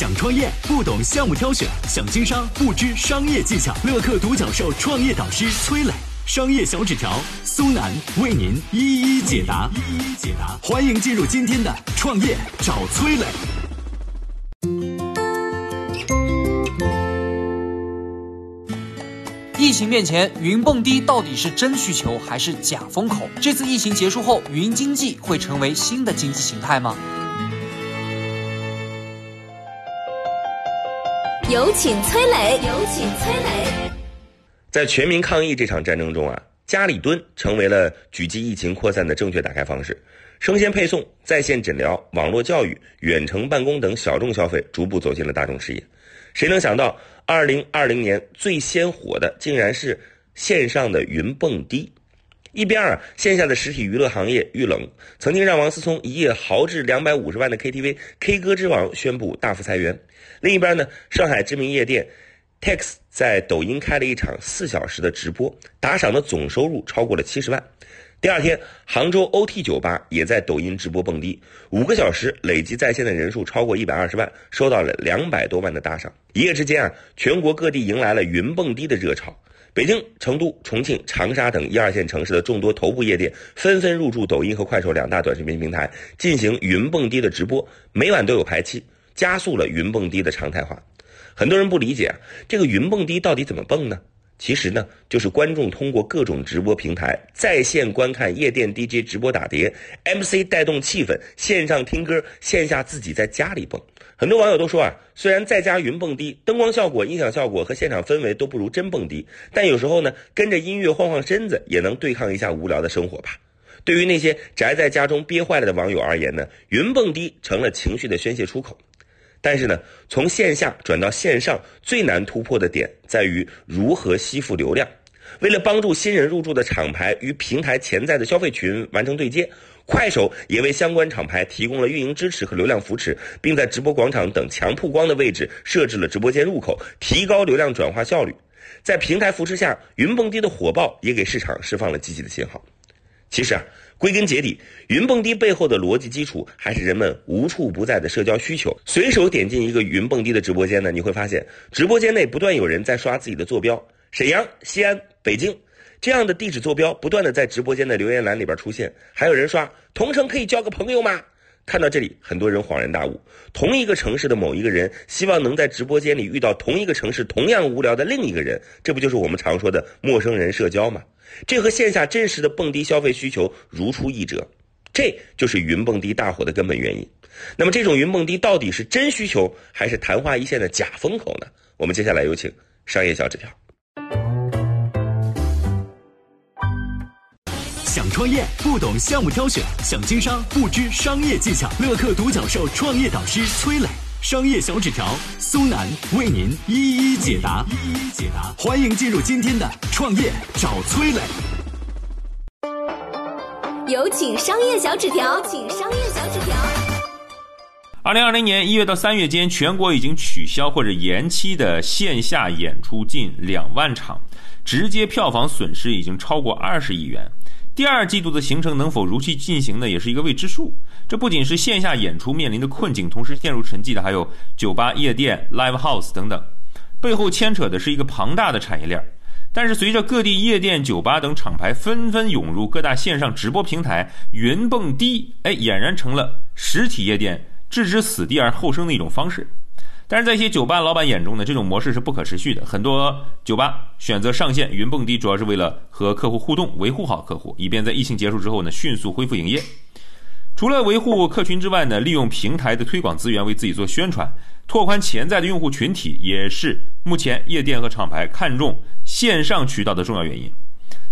想创业不懂项目挑选，想经商不知商业技巧。乐客独角兽创业导师崔磊，商业小纸条苏南为您一一解答。一一解答，欢迎进入今天的创业找崔磊。疫情面前，云蹦迪到底是真需求还是假风口？这次疫情结束后，云经济会成为新的经济形态吗？有请崔磊。有请崔磊。在全民抗疫这场战争中啊，家里蹲成为了狙击疫情扩散的正确打开方式。生鲜配送、在线诊疗、网络教育、远程办公等小众消费逐步走进了大众视野。谁能想到，二零二零年最先火的竟然是线上的云蹦迪？一边啊，线下的实体娱乐行业遇冷，曾经让王思聪一夜豪掷两百五十万的 KTV K 歌之王宣布大幅裁员；另一边呢，上海知名夜店 Tex 在抖音开了一场四小时的直播，打赏的总收入超过了七十万。第二天，杭州 OT 酒吧也在抖音直播蹦迪，五个小时累计在线的人数超过一百二十万，收到了两百多万的打赏。一夜之间啊，全国各地迎来了云蹦迪的热潮。北京、成都、重庆、长沙等一二线城市的众多头部夜店纷纷入驻抖音和快手两大短视频平台，进行云蹦迪的直播，每晚都有排期，加速了云蹦迪的常态化。很多人不理解啊，这个云蹦迪到底怎么蹦呢？其实呢，就是观众通过各种直播平台在线观看夜店 DJ 直播打碟，MC 带动气氛，线上听歌，线下自己在家里蹦。很多网友都说啊，虽然在家云蹦迪，灯光效果、音响效果和现场氛围都不如真蹦迪，但有时候呢，跟着音乐晃晃身子，也能对抗一下无聊的生活吧。对于那些宅在家中憋坏了的网友而言呢，云蹦迪成了情绪的宣泄出口。但是呢，从线下转到线上，最难突破的点在于如何吸附流量。为了帮助新人入驻的厂牌与平台潜在的消费群完成对接，快手也为相关厂牌提供了运营支持和流量扶持，并在直播广场等强曝光的位置设置了直播间入口，提高流量转化效率。在平台扶持下，云蹦迪的火爆也给市场释放了积极的信号。其实啊。归根结底，云蹦迪背后的逻辑基础还是人们无处不在的社交需求。随手点进一个云蹦迪的直播间呢，你会发现直播间内不断有人在刷自己的坐标，沈阳、西安、北京这样的地址坐标不断的在直播间的留言栏里边出现。还有人刷同城可以交个朋友吗？看到这里，很多人恍然大悟：同一个城市的某一个人希望能在直播间里遇到同一个城市同样无聊的另一个人，这不就是我们常说的陌生人社交吗？这和线下真实的蹦迪消费需求如出一辙，这就是云蹦迪大火的根本原因。那么，这种云蹦迪到底是真需求还是昙花一现的假风口呢？我们接下来有请商业小纸条。创业不懂项目挑选，想经商不知商业技巧。乐客独角兽创业导师崔磊。商业小纸条，苏南为您一一解答。一一解答，欢迎进入今天的创业找崔磊。有请商业小纸条，请商业小纸条。二零二零年一月到三月间，全国已经取消或者延期的线下演出近两万场，直接票房损失已经超过二十亿元。第二季度的行程能否如期进行呢？也是一个未知数。这不仅是线下演出面临的困境，同时陷入沉寂的还有酒吧、夜店、live house 等等，背后牵扯的是一个庞大的产业链。但是随着各地夜店、酒吧等厂牌纷纷涌入各大线上直播平台，云蹦迪哎俨然成了实体夜店置之死地而后生的一种方式。但是在一些酒吧老板眼中呢，这种模式是不可持续的。很多酒吧选择上线云蹦迪，主要是为了和客户互动，维护好客户，以便在疫情结束之后呢，迅速恢复营业。除了维护客群之外呢，利用平台的推广资源为自己做宣传，拓宽潜在的用户群体，也是目前夜店和厂牌看重线上渠道的重要原因。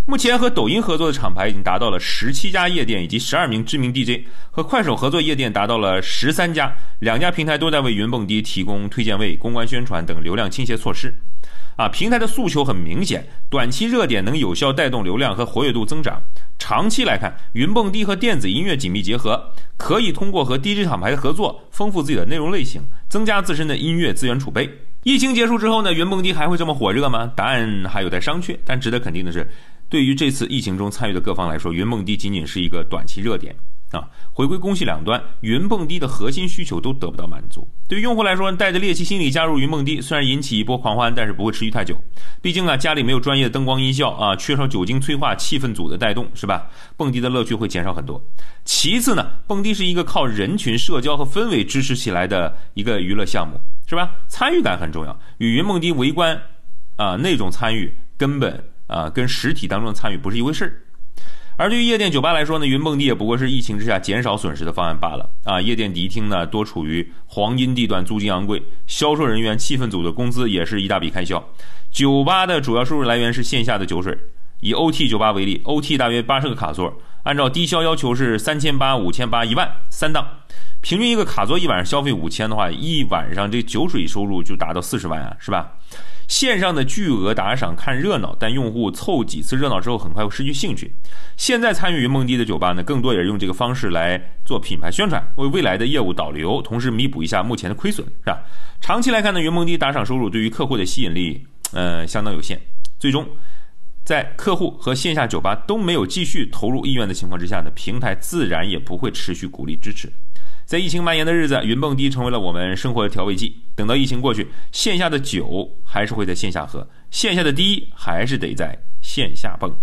目前和抖音合作的厂牌已经达到了十七家夜店以及十二名知名 DJ，和快手合作夜店达到了十三家，两家平台都在为云蹦迪提供推荐位、公关宣传等流量倾斜措施。啊，平台的诉求很明显，短期热点能有效带动流量和活跃度增长。长期来看，云蹦迪和电子音乐紧密结合，可以通过和 DJ 厂牌的合作，丰富自己的内容类型，增加自身的音乐资源储备。疫情结束之后呢，云蹦迪还会这么火热吗？答案还有待商榷。但值得肯定的是。对于这次疫情中参与的各方来说，云梦迪仅仅是一个短期热点。啊，回归供需两端，云蹦迪的核心需求都得不到满足。对于用户来说，带着猎奇心理加入云蹦迪，虽然引起一波狂欢，但是不会持续太久。毕竟啊，家里没有专业的灯光音效啊，缺少酒精催化气氛组的带动，是吧？蹦迪的乐趣会减少很多。其次呢，蹦迪是一个靠人群社交和氛围支持起来的一个娱乐项目，是吧？参与感很重要。与云蹦迪围观啊那种参与，根本啊跟实体当中的参与不是一回事儿。而对于夜店酒吧来说呢，云蹦迪也不过是疫情之下减少损失的方案罢了啊！夜店迪厅呢多处于黄金地段，租金昂贵，销售人员、气氛组的工资也是一大笔开销。酒吧的主要收入来源是线下的酒水。以 OT 酒吧为例，OT 大约八十个卡座，按照低消要求是三千八、五千八、一万三档，平均一个卡座一晚上消费五千的话，一晚上这酒水收入就达到四十万啊，是吧？线上的巨额打赏看热闹，但用户凑几次热闹之后，很快会失去兴趣。现在参与云梦迪的酒吧呢，更多也是用这个方式来做品牌宣传，为未来的业务导流，同时弥补一下目前的亏损，是吧？长期来看呢，云梦迪打赏收入对于客户的吸引力，呃，相当有限。最终，在客户和线下酒吧都没有继续投入意愿的情况之下呢，平台自然也不会持续鼓励支持。在疫情蔓延的日子，云蹦迪成为了我们生活的调味剂。等到疫情过去，线下的酒还是会在线下喝，线下的迪还是得在线下蹦。